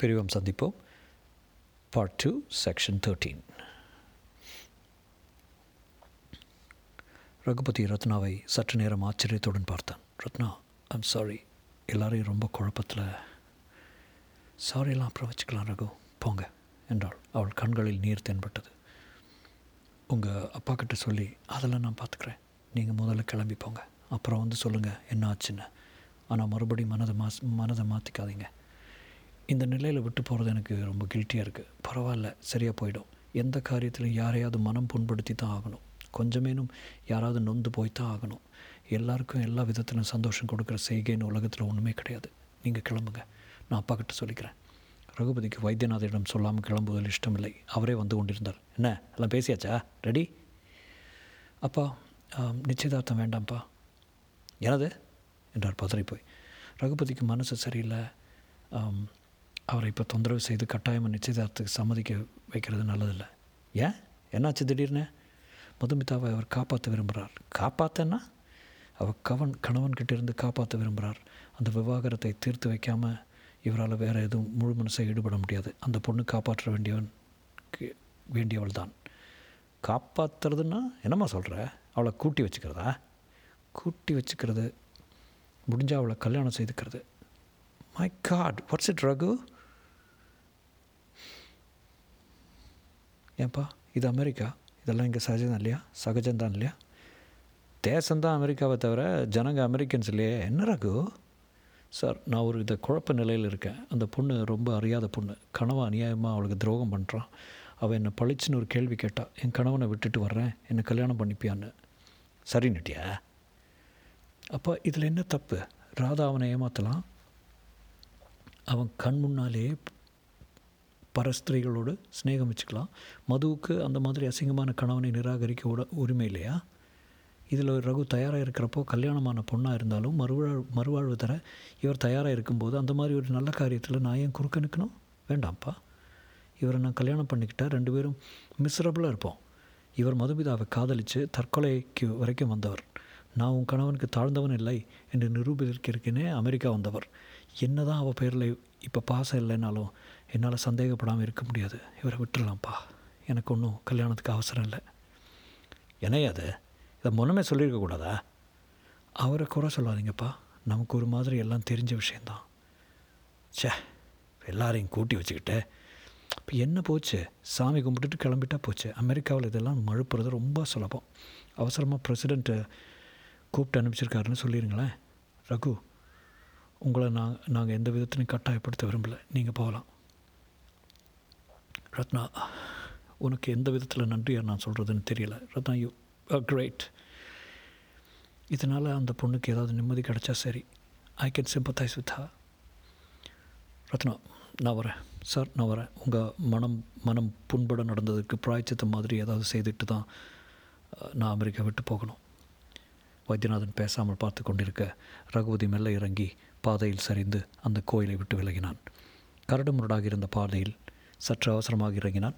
பெரியவம் சந்திப்போம். Part two section thirteen Raghupathi ரத்னாவை சற்று நேரம் ஆச்சரியத்துடன் பார்த்தான். ரத்னா ஐம் சாரி எல்லாரையும் ரொம்ப குழப்பத்தில். சாரியெல்லாம் அப்புறம் வச்சுக்கலாம் ரகு. போங்க என்றாள். அவள் கண்களில் நீர் தென்பட்டது. உங்கள் அப்பா கிட்ட சொல்லி அதெல்லாம் நான் பார்த்துக்கிறேன். நீங்கள் முதல்ல கிளம்பி போங்க. அப்புறம் வந்து சொல்லுங்கள் என்ன ஆச்சுன்னு ஆனால் மறுபடியும் மனதை மாஸ் மனதை மாற்றிக்காதீங்க இந்த நிலையில் விட்டு போகிறது எனக்கு ரொம்ப கில்ட்டியாக இருக்குது பரவாயில்ல சரியாக போயிடும். எந்த காரியத்திலும் யாரையாவது மனம் புண்படுத்தி தான் ஆகணும். கொஞ்சமேனும் யாராவது நொந்து போய் தான் ஆகணும். எல்லாருக்கும் எல்லா விதத்திலும் சந்தோஷம் கொடுக்குற செய்கைன்னு உலகத்தில் ஒன்றுமே கிடையாது. நீங்கள் கிளம்புங்க. நான் அப்பா கிட்ட சொல்லிக்கிறேன். ரகுபதிக்கு வைத்தியநாதரிடம் சொல்லாமல் கிளம்புவதில் இஷ்டமில்லை. அவரே வந்து கொண்டிருந்தார். என்ன? எல்லாம் பேசியாச்சா? ரெடி அப்பா நிச்சயதார்த்தம் வேண்டாம்ப்பா. எனது என்றார் பதறி போய் ரகுபதிக்கு மனசு சரியில்லை. அவரை இப்போ தொந்தரவு செய்து கட்டாயமாக நிச்சயதார்த்தத்துக்கு சம்மதிக்க வைக்கிறது நல்லதில்லை. ஏன்? என்னாச்சு திடீர்னு? மதுமிதாவை அவர் காப்பாற்ற விரும்புகிறார் காப்பாத்தன்னா? அவர் கவன் கணவன்கிட்ட இருந்து காப்பாற்ற விரும்புகிறார் அந்த விவாகரத்தை தீர்த்து வைக்காமல் இவரால் வேறு எதுவும் முழு மனசை ஈடுபட முடியாது. அந்த பொண்ணு காப்பாற்ற வேண்டியவன் வேண்டியவள் தான் காப்பாற்றுறதுன்னா என்னம்மா சொல்கிற அவளை கூட்டி வச்சுக்கிறதா? கூட்டி வச்சுக்கிறது முடிஞ்சால் அவளை கல்யாணம் செய்துக்கிறது. My god what's it Raghu? ஏன்பா இது அமெரிக்கா? இதெல்லாம் இங்கே சகஜம் இல்லையா? சகஜம்தான் இல்லையா? தேசம்தான் அமெரிக்காவை தவிர ஜனங்க அமெரிக்கன்ஸ் இல்லையே. என்ன ரகு? சார் நான் ஒரு இதை குழப்ப நிலையில் இருக்கேன். அந்த பொண்ணு ரொம்ப அறியாத பொண்ணு. கணவன் அநியாயமாக அவளுக்கு துரோகம் பண்ணுறான் அவள் என்னை பளிச்சுன்னு ஒரு கேள்வி கேட்டா என் கணவனை விட்டுட்டு வர்றேன். என்னை கல்யாணம் பண்ணிப்பியான்னு. சரி நட்டியா அப்போ இதில் என்ன தப்பு? ராதா அவனை ஏமாற்றலாம் அவன் கண் முன்னாலே பரஸ்திரிகளோடு சிநேகம் வச்சுக்கலாம். மதுவுக்கு அந்த மாதிரி அசிங்கமான கணவனை நிராகரிக்க உட உரிமை இல்லையா? இதில் ரகு தயாராக இருக்கிறப்போ கல்யாணமான பொண்ணாக இருந்தாலும் மறுவாழ் மறுவாழ்வு தர இவர் தயாராக இருக்கும்போது அந்த மாதிரி ஒரு நல்ல காரியத்தில் நான் ஏன் குறுக்க நிற்கணும்? வேண்டாம்ப்பா. இவரை நான் கல்யாணம் பண்ணிக்கிட்டால் ரெண்டு பேரும் மிஸ்ரபிளாக இருப்போம். இவர் மதுமிதாவை காதலித்து தற்கொலைக்கு வரைக்கும் வந்தவர். நான் உன் கணவனுக்கு தாழ்ந்தவன் இல்லை என்று நிரூபித்திருக்கிறேனே அமெரிக்கா வந்தவர். என்னதான் அவள் பேரில் இப்போ பாசம் இல்லைனாலும் என்னால் சந்தேகப்படாமல் இருக்க முடியாது. இவரை விட்டுறலாம்ப்பா. எனக்கு ஒன்றும் கல்யாணத்துக்கு அவசரம் இல்லை. என்னையா அது இதை முன்னமே சொல்லியிருக்கக்கூடாதா அவரை குறை சொல்லாதீங்கப்பா. நமக்கு ஒரு மாதிரி எல்லாம் தெரிஞ்ச விஷயந்தான். ச்சே எல்லாரையும் கூட்டி வச்சுக்கிட்டு. இப்போ என்ன போச்சு? சாமி கும்பிட்டுட்டு கிளம்பிட்டா போச்சு. அமெரிக்காவில் இதெல்லாம் மழுப்புறது ரொம்ப சுலபம். அவசரமாக பிரசிடெண்ட்டு கூப்பிட்டு அனுப்பிச்சிருக்காருன்னு சொல்லிடுங்களேன் ரகு உங்களை நான் நாங்கள் எந்த விதத்திலையும் கட்டாயப்படுத்த விரும்பலை. நீங்கள் போகலாம். ரத்னா உனக்கு எந்த விதத்தில் நன்றியாக நான் சொல்கிறதுன்னு தெரியல. ரத்னா யூ கிரேட் இதனால் அந்த பொண்ணுக்கு ஏதாவது நிம்மதி கிடச்சா சரி. ஐ கேன் சிம்பத்தைஸ் வித் ஹா ரத்னா நான் வரேன். சார் நான் வரேன். உங்கள் மனம் மனம் புண்பட நடந்ததுக்கு பிராய்ச்சித்த மாதிரி ஏதாவது செய்துட்டு தான் நான் அமெரிக்கா விட்டு போகணும். வைத்தியநாதன் பேசாமல் பார்த்து கொண்டிருக்க ரகுபதி மெல்ல இறங்கி பாதையில் சரிந்து அந்த கோயிலை விட்டு விலகினான். கரடுமுரடாக இருந்த பாதையில் சற்று அவசரமாக இறங்கினான்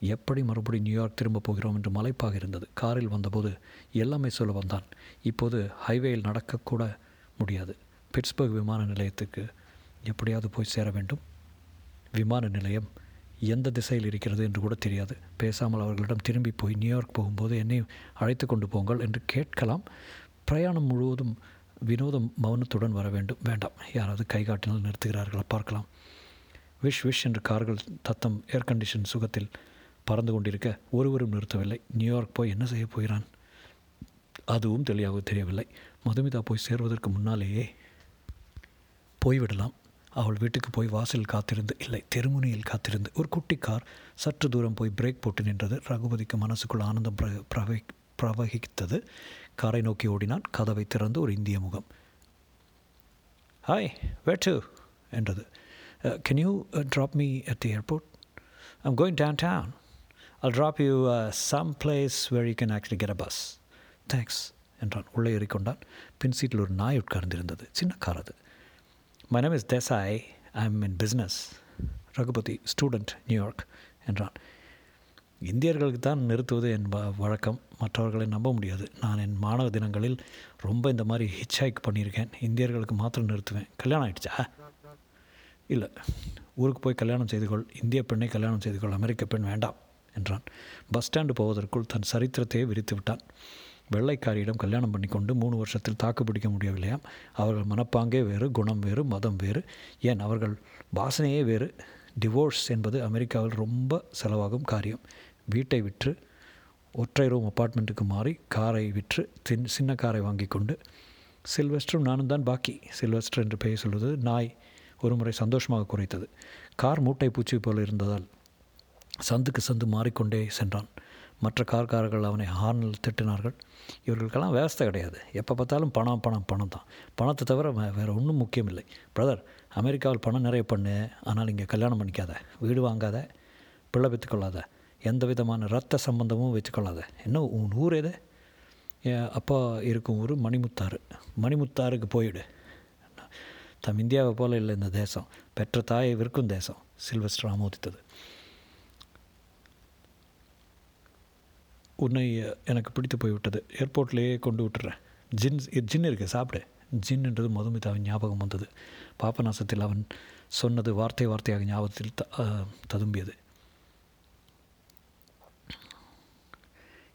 எப்படி மறுபடி நியூயார்க் திரும்பப் போகிறோம்? என்று மலைப்பாக இருந்தது. காரில் வந்தபோது எல்லாமே சொல்ல வந்தான். இப்போது ஹைவேயில் நடக்கக்கூட முடியாது. பிட்ஸ்பர்க் விமான நிலையத்துக்கு எப்படியாவது போய் சேர வேண்டும். விமான நிலையம் எந்த திசையில் இருக்கிறது என்று கூட தெரியாது. பேசாமல் அவர்களிடம் திரும்பி போய் நியூயார்க் போகும்போது என்னை அழைத்து கொண்டு போங்கள் என்று கேட்கலாம். பிரயாணம் முழுவதும் வினோதம் மௌனத்துடன் வர வேண்டும். வேண்டாம். யாராவது கை காட்டினால் நிறுத்துகிறார்களா? பார்க்கலாம். விஷ் விஷ் என்று கார்கள் தத்தம் ஏர் கண்டிஷன் சுகத்தில் பறந்து கொண்டிருக்க ஒருவரும் நிறுத்தவில்லை. நியூயார்க் போய் என்ன செய்ய போகிறான்? அதுவும் தெளிவாக தெரியவில்லை. மதுமிதா போய் சேர்வதற்கு முன்னாலேயே போய்விடலாம். அவள் வீட்டுக்கு போய் வாசலில் காத்திருந்து இல்லை தெருமுனையில் காத்திருந்து ஒரு குட்டி கார் சற்று தூரம் போய் பிரேக் போட்டு நின்றது. ரகுபதிக்கு மனசுக்குள் ஆனந்தம் பிர பிரவகித்தது. காரை நோக்கி ஓடினான். கதவை திறந்து ஒரு இந்திய முகம். ஹாய் வேட்டு என்றது. Can you drop me me at the airport? Going going down I'll drop you uh, some place where you can actually get a bus. Thanks என்றான். உள்ளே ஏறிக்கொண்டான். பின் சீட்டில் ஒரு நாய் உட்கார்ந்திருந்தது. சின்ன கார் அது. My name is Desai I am in business Raghupathi student New York என்றான். இந்தியர்களுக்கு தான் நிறுத்துவது என் வ- வழக்கம். மற்றவர்களை நம்ப முடியாது. நான் என் மாணவ தினங்களில் ரொம்ப இந்த மாதிரி ஹிச் ஹைக் பண்ணியிருக்கேன். இந்தியர்களுக்கு மாத்திரம் நிறுத்துவேன். கல்யாணம் ஆகிடுச்சா இல்லை ஊருக்கு போய் கல்யாணம் செய்து கொள் இந்திய பெண்ணை கல்யாணம் செய்து கொள் அமெரிக்க பெண் வேண்டாம் என்றான். பஸ் ஸ்டாண்டு போவதற்குள் தன் சரித்திரத்தையே விரித்து விட்டான். வெள்ளைக்காரியிடம் கல்யாணம் பண்ணி கொண்டு மூணு வருஷத்தில் தாக்கு பிடிக்க முடியவில்லையாம். அவர்கள் மனப்பாங்கே வேறு குணம் வேறு மதம் வேறு. ஏன் அவர்கள் வாசனையே வேறு. டிவோர்ஸ் என்பது அமெரிக்காவில் ரொம்ப செலவாகும் காரியம். வீட்டை விற்று ஒற்றை ரூம் அப்பார்ட்மெண்ட்டுக்கு மாறி காரை விற்று தின் சின்ன காரை வாங்கி கொண்டு சில்வெஸ்டரும் நானும் தான் பாக்கி. சில்வெஸ்டர் என்று பெயர் சொல்வது நாய் ஒரு முறை சந்தோஷமாக குறைத்தது. கார் மூட்டை பூச்சி போல இருந்ததால் சந்துக்கு சந்து மாறிக்கொண்டே சென்றான். மற்ற கார்காரர்கள் அவனை ஹார்னில் திட்டினார்கள். இவர்களுக்கெல்லாம் வேஸ்தை கிடையாது. எப்போ பார்த்தாலும் பணம் பணம் பணம் தான். பணத்தை தவிர வேறு ஒன்றும் முக்கியம் இல்லை பிரதர் அமெரிக்காவில் பணம் நிறைய பண்ணு. ஆனால் இங்கே கல்யாணம் பண்ணிக்காத. வீடு வாங்காத. பிள்ளை பெற்றுக்கொள்ளாத. எந்த விதமான ரத்த சம்பந்தமும் வச்சுக்கொள்ளாத. என்ன உன் ஊர் எது? அப்பா இருக்கும் ஊர் மணிமுத்தாறு. மணிமுத்தாருக்கு போயிடு. தம் இந்தியாவை போல இல்லை இந்த தேசம். பெற்ற தாயை விற்கும் தேசம். சில்வஸ்டர் ஆமோதித்தது. உன்னை எனக்கு பிடித்து போய்விட்டது ஏர்போர்ட்லேயே கொண்டு விட்டுறேன். ஜின் ஜின் இருக்குது சாப்பிடு. ஜின்ன்றது மதுமிதாவின் ஞாபகம் வந்தது. பாபநாசத்தில் அவன் சொன்னது வார்த்தை வார்த்தையாக ஞாபகத்தில் த ததும்பியது.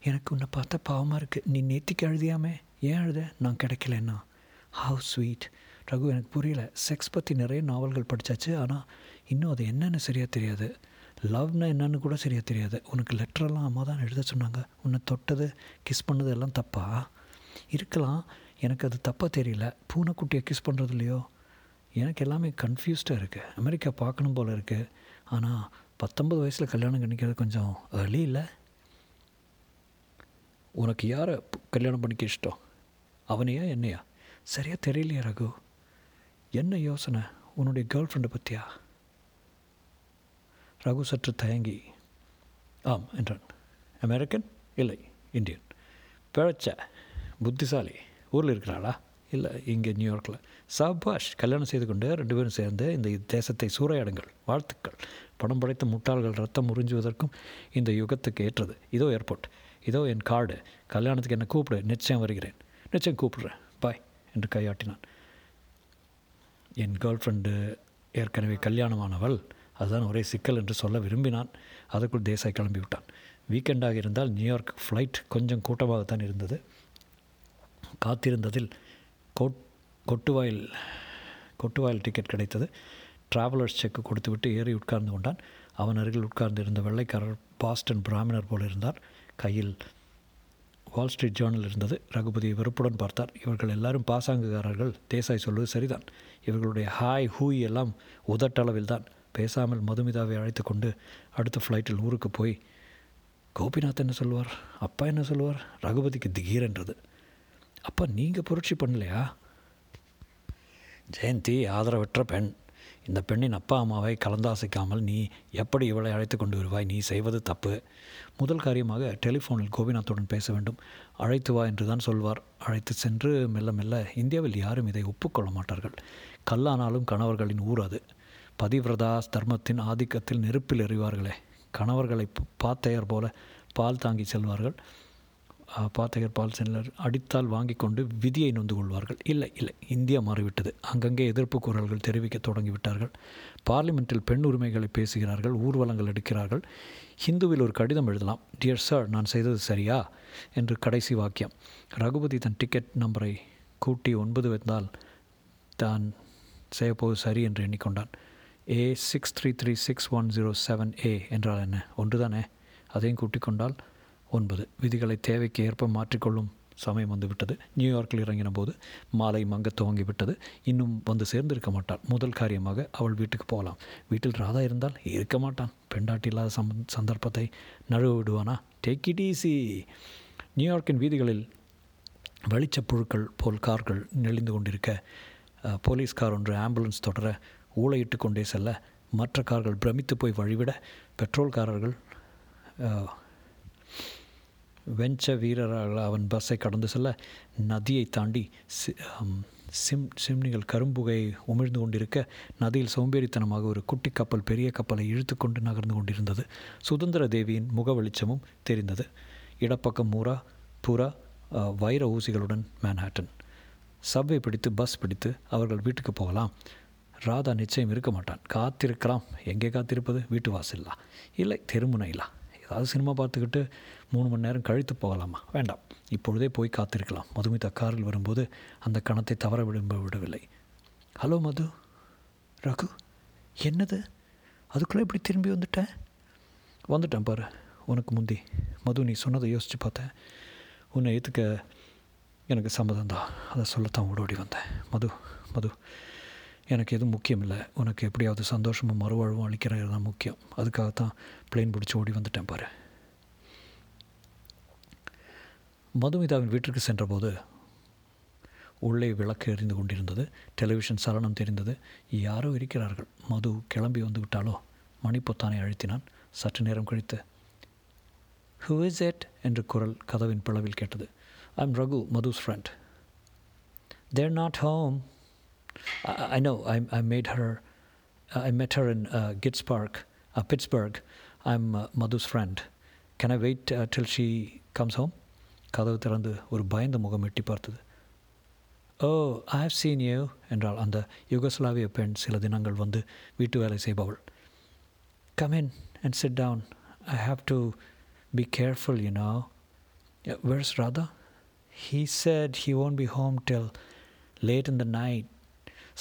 எனக்கு உன்னை பார்த்தா பாவமாக இருக்குது நீ நேத்திக்கு அழுதியாமே. ஏன் அழுத? நான் கிடைக்கலன்னா ஹவு ஸ்வீட் ரகு எனக்கு புரியல. செக்ஸ் பற்றி நிறைய நாவல்கள் படித்தாச்சு ஆனால் இன்னும் அது என்னென்னு சரியாக தெரியாது. லவ்னா என்னன்னு கூட சரியாக தெரியாது. உனக்கு லெட்டரெல்லாம் அம்மா தான் எழுத சொன்னாங்க. உன்னை தொட்டது கிஸ் பண்ணது எல்லாம் தப்பா? இருக்கலாம். எனக்கு அது தப்பாக தெரியல. பூனைக்குட்டியை கிஸ் பண்ணுறது இல்லையோ? எனக்கு எல்லாமே கன்ஃபியூஸ்டாக இருக்குது அமெரிக்கா பார்க்கணும் போல் இருக்குது ஆனால் பத்தொம்பது வயசில் கல்யாணம் பண்ணிக்கிறது கொஞ்சம் ஏர்லி இல்லை? உனக்கு யாரை கல்யாணம் பண்ணிக்க இஷ்டம்? அவனையா என்னையா? சரியாக தெரியலையா ரகு? என்ன யோசனை? உன்னுடைய கேர்ள் ஃப்ரெண்டை பற்றியா ரகு சற்று தயங்கி ஆம் என்றான். அமெரிக்கன்? இல்லை இந்தியன். பிழைச்ச புத்திசாலி. ஊரில் இருக்கிறாளா? இல்லை இங்கே நியூயார்க்கில் சாபாஷ் கல்யாணம் செய்து கொண்டு ரெண்டு பேரும் சேர்ந்து இந்த தேசத்தை சூறையாடுங்கள். வாழ்த்துக்கள். படம் படைத்த முட்டாள்கள் ரத்தம் உறிஞ்சுவதற்கும் இந்த யுகத்துக்கு ஏற்றது. இதோ ஏர்போர்ட் இதோ என் கார்டு கல்யாணத்துக்கு என்னை கூப்பிடு. நிச்சயம் வருகிறேன். நிச்சயம் கூப்பிடுறேன். பாய் என்று கையாட்டினான். என் கேர்ள் ஃப்ரெண்டு ஏற்கனவே கல்யாணமானவள். அதுதான் ஒரே சிக்கல் என்று சொல்ல விரும்பினான். அதற்குள் தேசாய் கிளம்பிவிட்டான். வீக்கெண்டாக இருந்தால் நியூயார்க் ஃப்ளைட் கொஞ்சம் கூட்டமாகத்தான் இருந்தது. காத்திருந்ததில் கோட் கொட்டுவாயில் கொட்டுவாயில் டிக்கெட் கிடைத்தது. ட்ராவலர்ஸ் செக்கு கொடுத்துவிட்டு ஏறி உட்கார்ந்து கொண்டான். அவன் அருகில் உட்கார்ந்து இருந்த வெள்ளைக்காரர் பாஸ்டன் பிராமணர் போல் இருந்தார். கையில் வால் ஸ்ட்ரீட் ஜேர்னல் இருந்தது. ரகுபதி வெறுப்புடன் பார்த்தார். இவர்கள் எல்லாரும் பாசாங்குகாரர்கள். தேசாய் சொல்வது சரிதான். இவர்களுடைய ஹாய் ஹூய் எல்லாம் உதட்டளவில் தான் பேசாமல் மதுமிதாவை அழைத்து கொண்டு அடுத்த ஃப்ளைட்டில் ஊருக்கு போய் கோபிநாத் என்ன சொல்லுவார்? அப்பா என்ன சொல்லுவார்? ரகுபதிக்கு திகீரென்றது அப்பா நீங்கள் புரட்சி பண்ணலையா? ஜெயந்தி ஆதரவற்ற பெண். இந்த பெண்ணின் அப்பா அம்மாவை கலந்தாசிக்காமல் நீ எப்படி இவளை அழைத்து கொண்டு வருவாய்? நீ செய்வது தப்பு. முதல் காரியமாக டெலிஃபோனில் கோபிநாத்துடன் பேச வேண்டும். அழைத்து வா என்று தான் சொல்வார். அழைத்து சென்று மெல்ல மெல்ல இந்தியாவில் யாரும் இதை ஒப்புக்கொள்ள மாட்டார்கள். கல்லானாலும் கணவர்களின் ஊர் அது. பதிவிரதா தர்மத்தின் ஆதிக்கத்தில் நெருப்பில் எறிவார்களே. கணவர்களை பாத்தையர் போல பால் தாங்கி செல்வார்கள். பாத்தகர் பால் சென்னர் அடித்தால் வாங்கி கொண்டு விதியை நொந்து கொள்வார்கள். இல்லை இல்லை இந்தியா மாறிவிட்டது. அங்கங்கே எதிர்ப்பு குரல்கள் தெரிவிக்க தொடங்கிவிட்டார்கள். பார்லிமெண்ட்டில் பெண் உரிமைகளை பேசுகிறார்கள் ஊர்வலங்கள் எடுக்கிறார்கள். ஹிந்துவில் ஒரு கடிதம் எழுதலாம். டியர் சார் நான் செய்தது சரியா? என்று கடைசி வாக்கியம். ரகுபதி தன் டிக்கெட் நம்பரை கூட்டி ஒன்பது வந்தால் தான் செய்யப்போது சரி என்று எண்ணிக்கொண்டான். A six three three six one zero seven A என்றால் என்ன? ஒன்று தானே? அதையும் கூட்டிக் கொண்டால் ஒன்பது. விதிகளை தேவைக்கு ஏற்ப மாற்றிக்கொள்ளும் சமயம் வந்துவிட்டது. நியூயார்க்கில் இறங்கின போது மாலை மங்க துவங்கிவிட்டது. இன்னும் வந்து சேர்ந்திருக்க மாட்டாள். முதல் காரியமாக அவள் வீட்டுக்கு போகலாம். வீட்டில் ராதா இருந்தால் இருக்க மாட்டான். பெண்டாட்டி இல்லாத சம் சந்தர்ப்பத்தை நழுவ விடுவானா டேக் இட் ஈஸி நியூயார்க்கின் வீதிகளில் வெளிச்ச புழுக்கள் போல் கார்கள் நெளிந்து கொண்டிருக்க போலீஸ் கார் ஒன்று ஆம்புலன்ஸ் தொடர ஊழையிட்டு கொண்டே செல்ல மற்ற கார்கள் பிரமித்து போய் வழிவிட பெட்ரோல்காரர்கள் வெஞ்ச வீரரால் அவன் பஸ்ஸை கடந்து செல்ல நதியை தாண்டி சிம் சிம்னிகள் கரும்புகை உமிழ்ந்து கொண்டிருக்க நதியில் சோம்பேறித்தனமாக ஒரு குட்டி கப்பல் பெரிய கப்பலை இழுத்து கொண்டு நகர்ந்து கொண்டிருந்தது. சுதந்திர தேவியின் முக வெளிச்சமும் தெரிந்தது. இடப்பக்கம் மூரா புறா வைர ஊசிகளுடன் மேன்ஹாட்டன். சப்வே பிடித்து பஸ் பிடித்து அவர்கள் வீட்டுக்கு போகலாம். ராதா நிச்சயம் இருக்க மாட்டான். காத்திருக்கலாம். எங்கே காத்திருப்பது? வீட்டு வாசல்லா. இல்லை தெருமுனையிலா? ஏதாவது சினிமா பார்த்துக்கிட்டு மூணு மணி நேரம் கழித்து போகலாமா? வேண்டாம். இப்பொழுதே போய் காத்திருக்கலாம். மதுமிதா காரில் வரும்போது அந்த கணத்தை தவற விரும்ப விடவில்லை. ஹலோ மது. ரகு என்னது? அதுக்குள்ளே இப்படி திரும்பி வந்துட்டேன்? வந்துட்டேன் பாரு. உனக்கு முந்தி. மது நீ சொன்னதை யோசித்து பார்த்தேன். உன்னை ஏற்றுக்க எனக்கு சம்மதம் தான். அதை சொல்லத்தான் ஓடோடி வந்தேன். மது மது. எனக்கு எதுவும் முக்கியம் இல்லை. உனக்கு எப்படியாவது சந்தோஷமும் மறுவாழ்வும் அளிக்கிறது தான் முக்கியம். அதுக்காகத்தான் பிளேன் பிடிச்சி ஓடி வந்துட்டேன் பாரு. மதுமிதாவின் வீட்டிற்கு சென்றபோது உள்ளே விளக்கு எரிந்து கொண்டிருந்தது. டெலிவிஷன் சலனம் தெரிந்தது. யாரோ இருக்கிறார்கள். மது கிளம்பி வந்து விட்டாலோ மணிப்பொத்தானை அழுத்தினான். சற்று நேரம் கழித்து ஹூ இஸ் எட் என்று குரல் கதவின் பிளவில் கேட்டது. I am Raghu Madhu's friend there not home I know I I met her I met her in kids park Pittsburgh I am Madhu's friend can I wait till she comes home கதவு திறந்து ஒரு பயந்த முகம் எட்டி பார்த்தது oh I have seen you என்றால் அந்த Yugoslavia பெண் சில தினங்கள் வந்து வீட்டு வேலை செய்பவள் come in and sit down I have to be careful you know where's Radha he said he won't be home till late in the night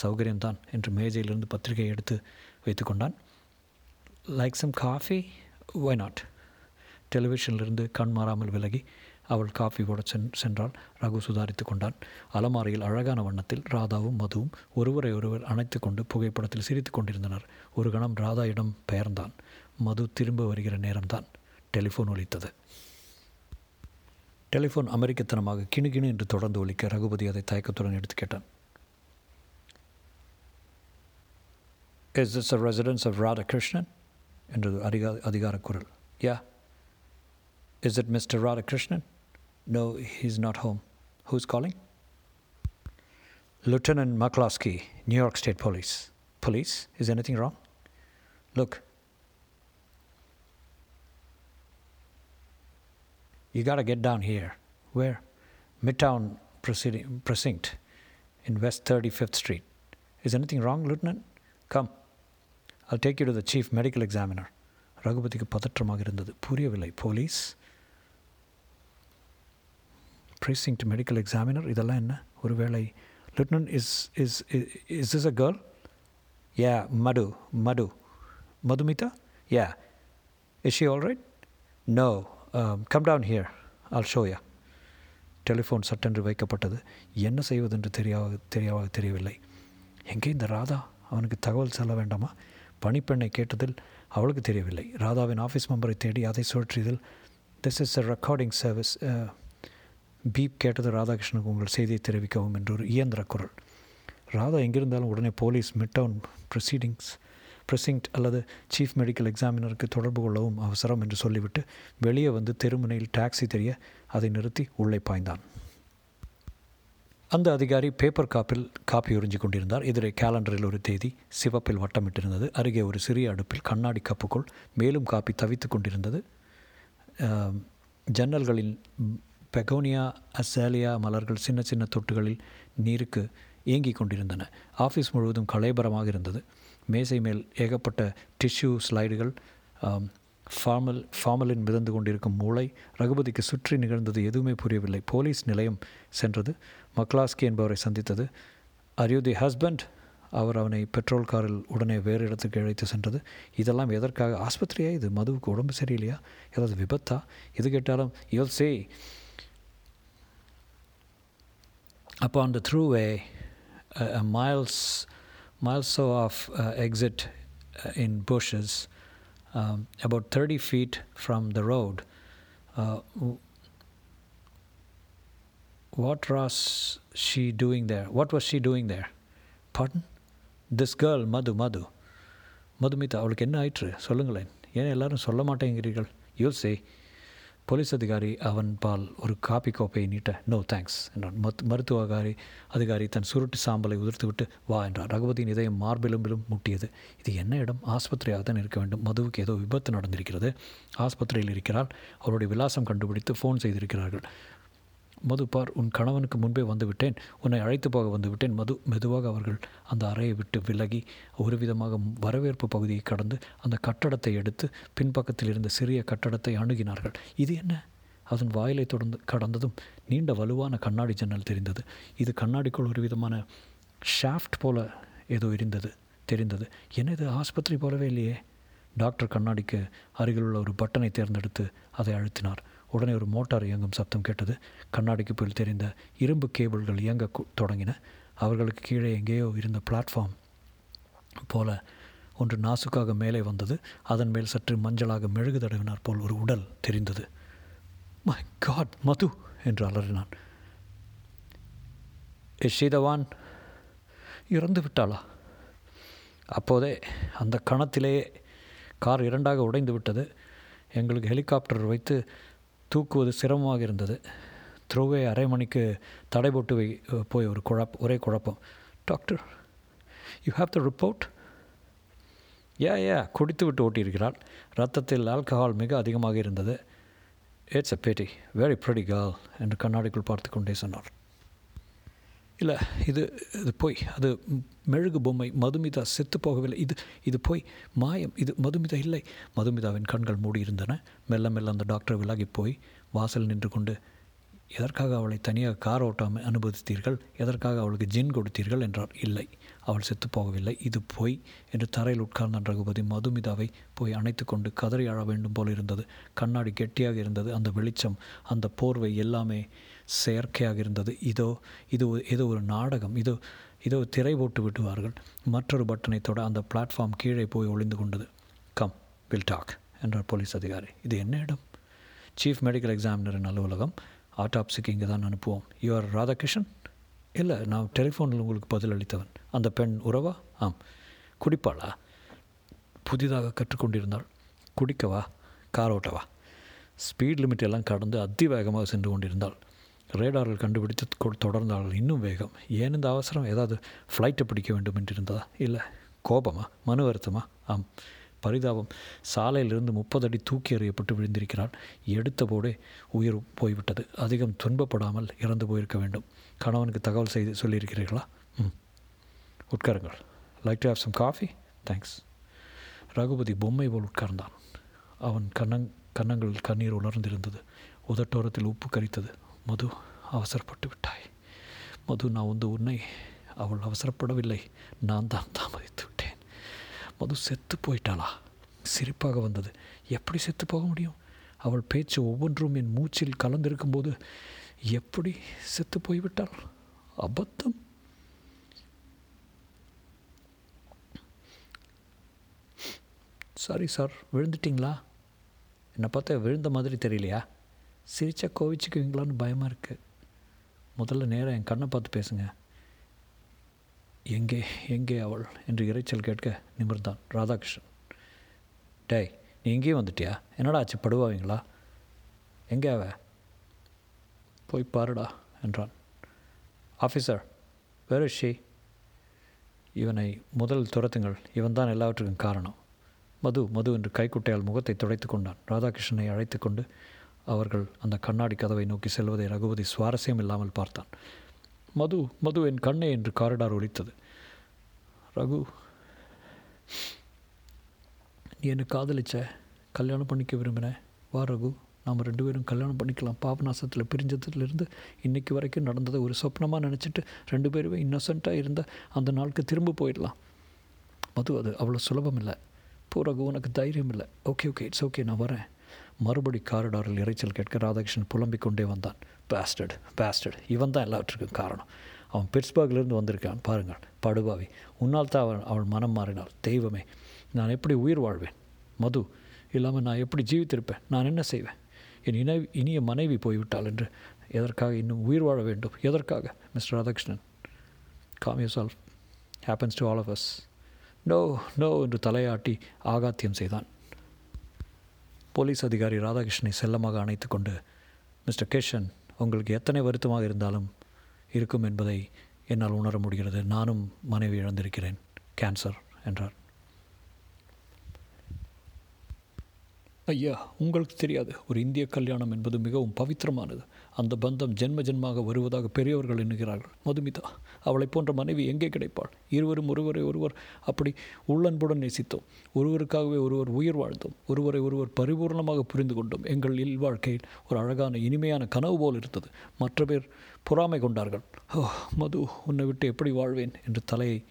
சௌகரியம்தான் என்று மேஜையிலிருந்து பத்திரிகை எடுத்து வைத்து கொண்டான் like some coffee why not டெலிவிஷனிலிருந்து கண் மாறாமல் விலகி அவள் காஃபி போட சென் சென்றால் ரகு சுதாரித்து கொண்டான். அலமாரியில் அழகான வண்ணத்தில் ராதாவும் மதுவும் ஒருவரை ஒருவர் அணைத்து கொண்டு புகைப்படத்தில் சிரித்து கொண்டிருந்தனர். ஒரு கணம் ராதா இடம் பெயர்ந்தான். மது திரும்ப வருகிற நேரம்தான். டெலிஃபோன் ஒலித்தது. டெலிஃபோன் அமெரிக்கத்தனமாக கிணு என்று தொடர்ந்து ஒலிக்க ரகுபதி அதை தயக்கத்துடன் எடுத்து கேட்டான். Is this a residence of Radhakrishnan? Into the Adhigara Kural. Yeah. Is it Mr. Radhakrishnan? No, he's not home. Who's calling? Lieutenant McCloskey, New York State Police. Police? Is anything wrong? Look. You gotta get down here. Where? Midtown Precinct in West 35th Street. Is anything wrong, Lieutenant? Come. I'll take you to the chief medical examiner ரகுபதிக்கு பதற்றமாக இருந்தது. புரியவில்லை. Police? ப்ரீசிங்ட் medical examiner இதெல்லாம் என்ன? ஒருவேளை lieutenant is is is is a girl yeah Madhu Madhu Madhumita? Yeah is she all right no come down here all ஷோயா telephone சட்டென்று வைக்கப்பட்டது. என்ன செய்வதென்று தெரியாத தெரியாத தெரியவில்லை. எங்கே இந்த ராதா? அவனுக்கு தகவல் சொல்ல வேண்டாமா? பணிப்பெண்ணை கேட்டதில் அவளுக்கு தெரியவில்லை. ராதாவின் ஆஃபீஸ் மெம்பரை தேடி அதை சுழற்றியதில் this is a recording service beep கேட்டது ராதாகிருஷ்ணனுக்கு உங்கள் செய்தியை தெரிவிக்கவும் என்று ஒரு இயந்திர குரல். ராதா எங்கிருந்தாலும் உடனே போலீஸ் மிட்டவுன் ப்ரொசீடிங்ஸ் ப்ரெசிங்ட் அல்லது சீஃப் மெடிக்கல் எக்ஸாமினருக்கு தொடர்பு கொள்ளவும் அவசரம் என்று சொல்லிவிட்டு வெளியே வந்து தெருமுனையில் டாக்ஸி தெரிய அதை நிறுத்தி உள்ளே பாய்ந்தான். அந்த அதிகாரி பேப்பர் காப்பில் காப்பி உறிஞ்சி கொண்டிருந்தார். எதிரே கேலண்டரில் ஒரு தேதி சிவப்பில் வட்டமிட்டிருந்தது. அருகே ஒரு சிறிய அடுப்பில் கண்ணாடி கப்புக்குள் மேலும் காப்பி தவித்து கொண்டிருந்தது. ஜன்னல்களில் பெகோனியா அசாலியா மலர்கள் சின்ன சின்ன தொட்டுகளில் நீருக்கு ஏங்கி கொண்டிருந்தன. ஆஃபீஸ் முழுவதும் கலைபரமாக இருந்தது. மேசை மேல் ஏகப்பட்ட டிஷ்யூ ஸ்லைடுகள் ஃபார்மல் ஃபார்மலின் மிதந்து கொண்டிருக்கும் மூளை ரகுபதிக்கு சுற்றி நிகழ்ந்தது எதுவுமே புரியவில்லை. போலீஸ் நிலையம் சென்றது. மக்லாஸ்கி என்பவரை சந்தித்தது. அர் யூ தி ஹஸ்பண்ட் அவர் அவனை பெட்ரோல் காரில் உடனே வேறு இடத்துக்கு அழைத்து சென்றது. இதெல்லாம் எதற்காக? ஆஸ்பத்திரியா? இது மதுவுக்கு உடம்பு சரியில்லையா? ஏதாவது விபத்தா? எது கேட்டாலும் யூல் சே. அப்போ அந்த throughway, miles miles miles, off exit in uh, exit thirty feet from the about what was she doing there? What was she doing there? Pardon? This girl, Madhu, Madhu. Madhumita அவளுக்கு என்ன ஆயிற்று? சொல்லுங்களேன். ஏன் எல்லாரும் சொல்ல மாட்டேங்கிறீர்கள்? You'll say police அதிகாரி அவன் பால் ஒரு காப்பி கோப்பையை நீட்ட. நோ தேங்க்ஸ் என்றான். மத் மருத்துவ அதிகாரி அதிகாரி தன் சுருட்டு சாம்பலை உதிர்த்துவிட்டு வா என்றார் ரகுபதியின் இதயம் மார்பிலும்பிலும் முட்டியது. இது என்ன இடம்? ஆஸ்பத்திரியாக தான் இருக்க வேண்டும். மதுவுக்கு ஏதோ விபத்து நடந்திருக்கிறது. ஆஸ்பத்திரியில் இருக்கிறாள். அவருடைய விலாசம் கண்டுபிடித்து ஃபோன் செய்திருக்கிறார்கள். மது பார் உன் கணவனுக்கு முன்பே வந்துவிட்டேன். உன்னை அழைத்து போக வந்துவிட்டேன். மது மெதுவாக அவர்கள் அந்த அறையை விட்டு விலகி ஒரு விதமாக வரவேற்பு பகுதியை கடந்து அந்த கட்டடத்தை எடுத்து பின்பக்கத்தில் இருந்த சிறிய கட்டடத்தை அணுகினார்கள். இது என்ன? அதன் வாயிலை தொடர்ந்து கடந்ததும் நீண்ட வலுவான கண்ணாடி ஜன்னல் தெரிந்தது. இது கண்ணாடிக்குள் ஒரு விதமான ஷாஃப்ட் போல ஏதோ இருந்தது தெரிந்தது. என்ன இது? ஆஸ்பத்திரி போலவே இல்லையே. டாக்டர் கண்ணாடிக்கு அருகில் உள்ள ஒரு பட்டனை தேர்ந்தெடுத்து அதை அழுத்தினார். உடனே ஒரு மோட்டார் இயங்கும் சப்தம் கேட்டது. கண்ணாடிக்கு போல் தெரிந்த இரும்பு கேபிள்கள் இயங்க தொடங்கின. அவர்களுக்கு கீழே எங்கேயோ இருந்த பிளாட்ஃபார்ம் போல ஒன்று நாசுக்காக மேலே வந்தது. அதன் மேல் சற்று மஞ்சளாக மெழுகு தடவினார் போல் ஒரு உடல் தெரிந்தது. My God Madhu! என்று அலறினான். யஷிதவான் இறந்து விட்டாளா? அப்போதே அந்த கணத்திலேயே கார் இரண்டாக உடைந்து விட்டது. எங்களுக்கு ஹெலிகாப்டர் வைத்து தூக்குவது சிரமமாக இருந்தது. த்ரோவே அரை மணிக்கு தடை போட்டு வை போய் ஒரு குழப்பம் ஒரே குழப்பம். Doctor you have the report a a குடித்து விட்டு ஓட்டியிருக்கிறாள். ரத்தத்தில் ஆல்கஹால் மிக அதிகமாக இருந்தது. இட்ஸ் அ பேட்டி வெரி ப்ரெடி கேர்ள் என்று கண்ணாடிக்குள் பார்த்து கொண்டே சொன்னார் இல்லை இது இது போய் அது மெழுகு பொம்மை மதுமிதா செத்து போகவில்லை. இது இது போய் மாயம் இது மதுமிதா இல்லை. மதுமிதாவின் கண்கள் மூடியிருந்தன. மெல்ல மெல்ல அந்த டாக்டர் விலகி போய் வாசல் நின்று கொண்டு எதற்காக அவளை தனியாக கார் ஓட்டாமல் அனுமதித்தீர்கள்? எதற்காக அவளுக்கு ஜின் கொடுத்தீர்கள்? என்றார். இல்லை அவள் செத்து போகவில்லை. இது பொய் என்று தரையில் உட்கார்ந்தான் ரகுபதி மதுமிதாவை போய் அணைத்து கொண்டு கதறி அழ வேண்டும் போல் இருந்தது. கண்ணாடி கெட்டியாக இருந்தது. அந்த வெளிச்சம் அந்த போர்வை எல்லாமே செயற்கையாக இருந்தது இதோ இது ஏதோ ஒரு நாடகம். இதோ இதோ திரை போட்டு விடுவார்கள். மற்றொரு பட்டனை தொட அந்த பிளாட்ஃபார்ம் கீழே போய் ஒளிந்து கொண்டது. கம் வில் டாக் என்றார் போலீஸ் அதிகாரி. இது என்ன இடம்? சீஃப் மெடிக்கல் எக்ஸாமினரின் அலுவலகம். ஆட்டாப்சிக்கு இங்கே தான் அனுப்புவோம். யுவர் ராதாகிருஷ்ணன் இல்லை நான் டெலிஃபோனில் உங்களுக்கு பதில் அளித்தவன் அந்த பெண் உறவா? ஆம். குடிப்பாளா? புதிதாக கற்றுக்கொண்டிருந்தாள். குடிக்கவா? கார் ஓட்டவா? ஸ்பீட் லிமிட் எல்லாம் கடந்து அதிவேகமாக சென்று கொண்டிருந்தாள். ரேடாரில் கண்டுபிடித்து கொ- இன்னும் வேகம். ஏன் இந்த அவசரம்? ஏதாவது ஃப்ளைட்டை பிடிக்க வேண்டும் என்று இருந்ததா இல்லை கோபமா? மனு வருத்தமா? ஆம். பரிதாபம். சாலையிலிருந்து முப்பது அடி தூக்கி எறியப்பட்டு விழுந்திருக்கிறான் எடுத்தபோடே உயிர் போய்விட்டது. அதிகம் துன்பப்படாமல் இறந்து போயிருக்க வேண்டும். கணவனுக்கு தகவல் செய்து சொல்லியிருக்கிறீர்களா? ம். உட்காருங்கள். Like to have some coffee thanks Raghupathi பொம்மை போல் உட்கார்ந்தான். அவன் கண்ணங் கன்னங்களில் கண்ணீர் உலர்ந்திருந்தது. உதட்டோரத்தில் உப்பு கரித்தது. மது அவசரப்பட்டு விட்டாய். மது நான் வந்து உன்னை அவள் அவசரப்படவில்லை. நான் தான் தாமதித்து விட்டேன். மது செத்து போயிட்டாளா? சிரிப்பாக வந்தது. எப்படி செத்து போக முடியும்? அவள் பேச்சு ஒவ்வொன்றும் என் மூச்சில் கலந்திருக்கும்போது எப்படி செத்து போய்விட்டாள்? அபத்தம். சாரி சார் விழுந்துட்டிங்களா? என்னை பார்த்தா விழுந்த மாதிரி தெரியலையா? சிரிச்சா கோவிச்சுக்குவீங்களான்னு பயமாக இருக்குது முதல்ல நேராக என் கண்ணை பார்த்து பேசுங்க. எங்கே எங்கே அவள்? என்று இரைச்சல் கேட்க நிமிர்ந்தான் ராதாகிருஷ்ணன். டேய் நீ இங்கேயும் வந்துட்டியா? என்னடா ஆச்சு? படுவாவீங்களா? எங்கே அவ? போய் பாருடா என்றான். ஆஃபீஸர் வேறு ஷி ஷீ இவனை முதல் துரத்துங்கள். இவன்தான் எல்லாவற்றுக்கும் காரணம். மது மது என்று கைக்குட்டையால் முகத்தை துடைத்து கொண்டான். ராதாகிருஷ்ணனை அழைத்து கொண்டு அவர்கள் அந்த கண்ணாடி கதவை நோக்கி செல்வதை ரகுபதி சுவாரஸ்யம் இல்லாமல் பார்த்தான். மது மது என் கண்ணே என்று காரிடார் ஒலித்தது. ரகு நீ என்னை காதலிச்ச கல்யாணம் பண்ணிக்க விரும்பினேன் வா ரகு நாம் ரெண்டு பேரும் கல்யாணம் பண்ணிக்கலாம். பாபநாசத்தில் பிரிஞ்சதுலேருந்து இன்னைக்கு வரைக்கும் நடந்ததை ஒரு சொப்னமாக நினச்சிட்டு ரெண்டு பேருமே இன்னசென்ட்டாக இருந்த அந்த நாளுக்கு திரும்ப போயிடலாம். மது அது அவ்வளோ சுலபம் இல்லை போ ரகு உனக்கு தைரியம் இல்லை ஓகே ஓகே இட்ஸ் ஓகே நான் வரேன். மறுபடி காரிடாரில் இறைச்சல் கேட்க ராதாகிருஷ்ணன் புலம்பிக் கொண்டே வந்தான். பேஸ்டட் பேஸ்டட் இவன் தான் எல்லாவற்றுக்கும் காரணம். அவன் பிட்ஸ்பர்க்லேருந்து வந்திருக்கான். பாருங்கள் படுபாவி. உன்னால் தான் அவன் அவள் மனம் மாறினாள். தெய்வமே நான் எப்படி உயிர் வாழ்வேன்? மது இல்லாமல் நான் எப்படி ஜீவித்திருப்பேன்? நான் என்ன செய்வேன்? என் இணை இனிய மனைவி போய்விட்டாள் என்று. எதற்காக இன்னும் உயிர் வாழ வேண்டும்? எதற்காக? Mister Radhakrishnan. Calm you solve happens to all of us no no என்று தலையாட்டி ஆகாத்தியம் செய்தான். போலீஸ் அதிகாரி ராதாகிருஷ்ணனை செல்லமாக அணைத்து கொண்டு மிஸ்டர் கேஷன் உங்களுக்கு எத்தனை வருத்தமாக இருந்தாலும் இருக்கும் என்பதை என்னால் உணர முடிகிறது. நானும் மனைவி இழந்திருக்கிறேன். கேன்சர் என்றார். ஐயா உங்களுக்கு தெரியாது. ஒரு இந்திய கல்யாணம் என்பது மிகவும் பவித்திரமானது. அந்த பந்தம் ஜென்ம ஜென்மாக வருவதாக பெரியவர்கள் எண்ணுகிறார்கள். மதுமிதா அவளை போன்ற மனைவி எங்கே கிடைப்பாள்? இருவரும் ஒருவரை ஒருவர் அப்படி உள்ளன்புடன் நேசித்தோம். ஒருவருக்காகவே ஒருவர் உயிர் வாழ்ந்தோம். ஒருவரை ஒருவர் பரிபூர்ணமாக புரிந்து கொண்டோம். எங்கள் இல்வாழ்க்கையில் ஒரு அழகான இனிமையான கனவு போல் இருந்தது. மற்ற பேர் பொறாமை கொண்டார்கள். ஓ மது உன்னை விட்டு எப்படி வாழ்வேன்? என்று தலையை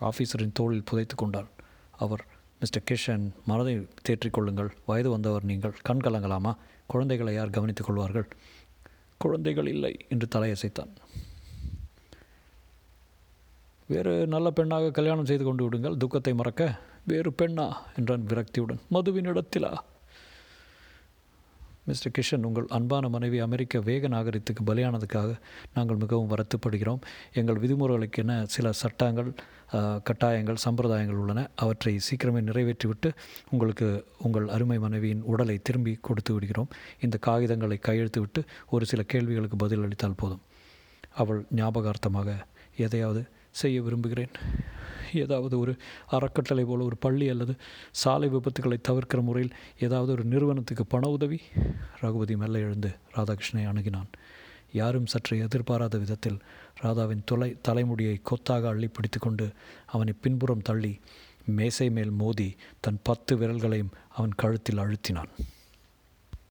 ஆஃபீஸரின் தோளில் புதைத்து கொண்டார் அவர் மிஸ்டர் கிஷன் மனதை தேற்றிக் கொள்ளுங்கள். வயது வந்தவர் நீங்கள். கண் கலங்கலாமா? குழந்தைகளை யார் கவனித்துக் கொள்வார்கள்? குழந்தைகள் இல்லை என்று தலையசைத்தான். வேறு நல்ல பெண்ணாக கல்யாணம் செய்து கொண்டு விடுங்கள் துக்கத்தை மறக்க. வேறு பெண்ணா என்றான் விரக்தியுடன். மதுவின் இடத்திலா? மிஸ்டர் கிஷன் உங்கள் அன்பான மனைவி அமெரிக்க வேக நாகரிகத்துக்கு பலியானதுக்காக நாங்கள் மிகவும் வருத்தப்படுகிறோம். எங்கள் விதிமுறைகளுக்கென சில சட்டங்கள் கட்டாயங்கள் சம்பிரதாயங்கள் உள்ளன. அவற்றை சீக்கிரமே நிறைவேற்றிவிட்டு உங்களுக்கு உங்கள் அருமை மனைவியின் உடலை திரும்பி கொடுத்து விடுகிறோம். இந்த காகிதங்களை கையெழுத்து விட்டு ஒரு சில கேள்விகளுக்கு பதில் அளித்தால் போதும். அவள் ஞாபகார்த்தமாக எதையாவது செய்ய விரும்புகிறேன்? ஏதாவது ஒரு அறக்கட்டளை போல ஒரு பள்ளி அல்லது சாலை விபத்துக்களை தவிர்க்கிற முறையில் ஏதாவது ஒரு நிறுவனத்துக்கு பண உதவி? ரகுபதி மெல்ல எழுந்து ராதாகிருஷ்ணனை அணுகினான். யாரும் சற்று எதிர்பாராத விதத்தில் ராதாவின் தொலை தலைமுடியை கொத்தாக அள்ளி பிடித்து கொண்டு அவனை பின்புறம் தள்ளி மேசை மேல் மோதி தன் பத்து விரல்களையும் அவன் கழுத்தில் அழுத்தினான்.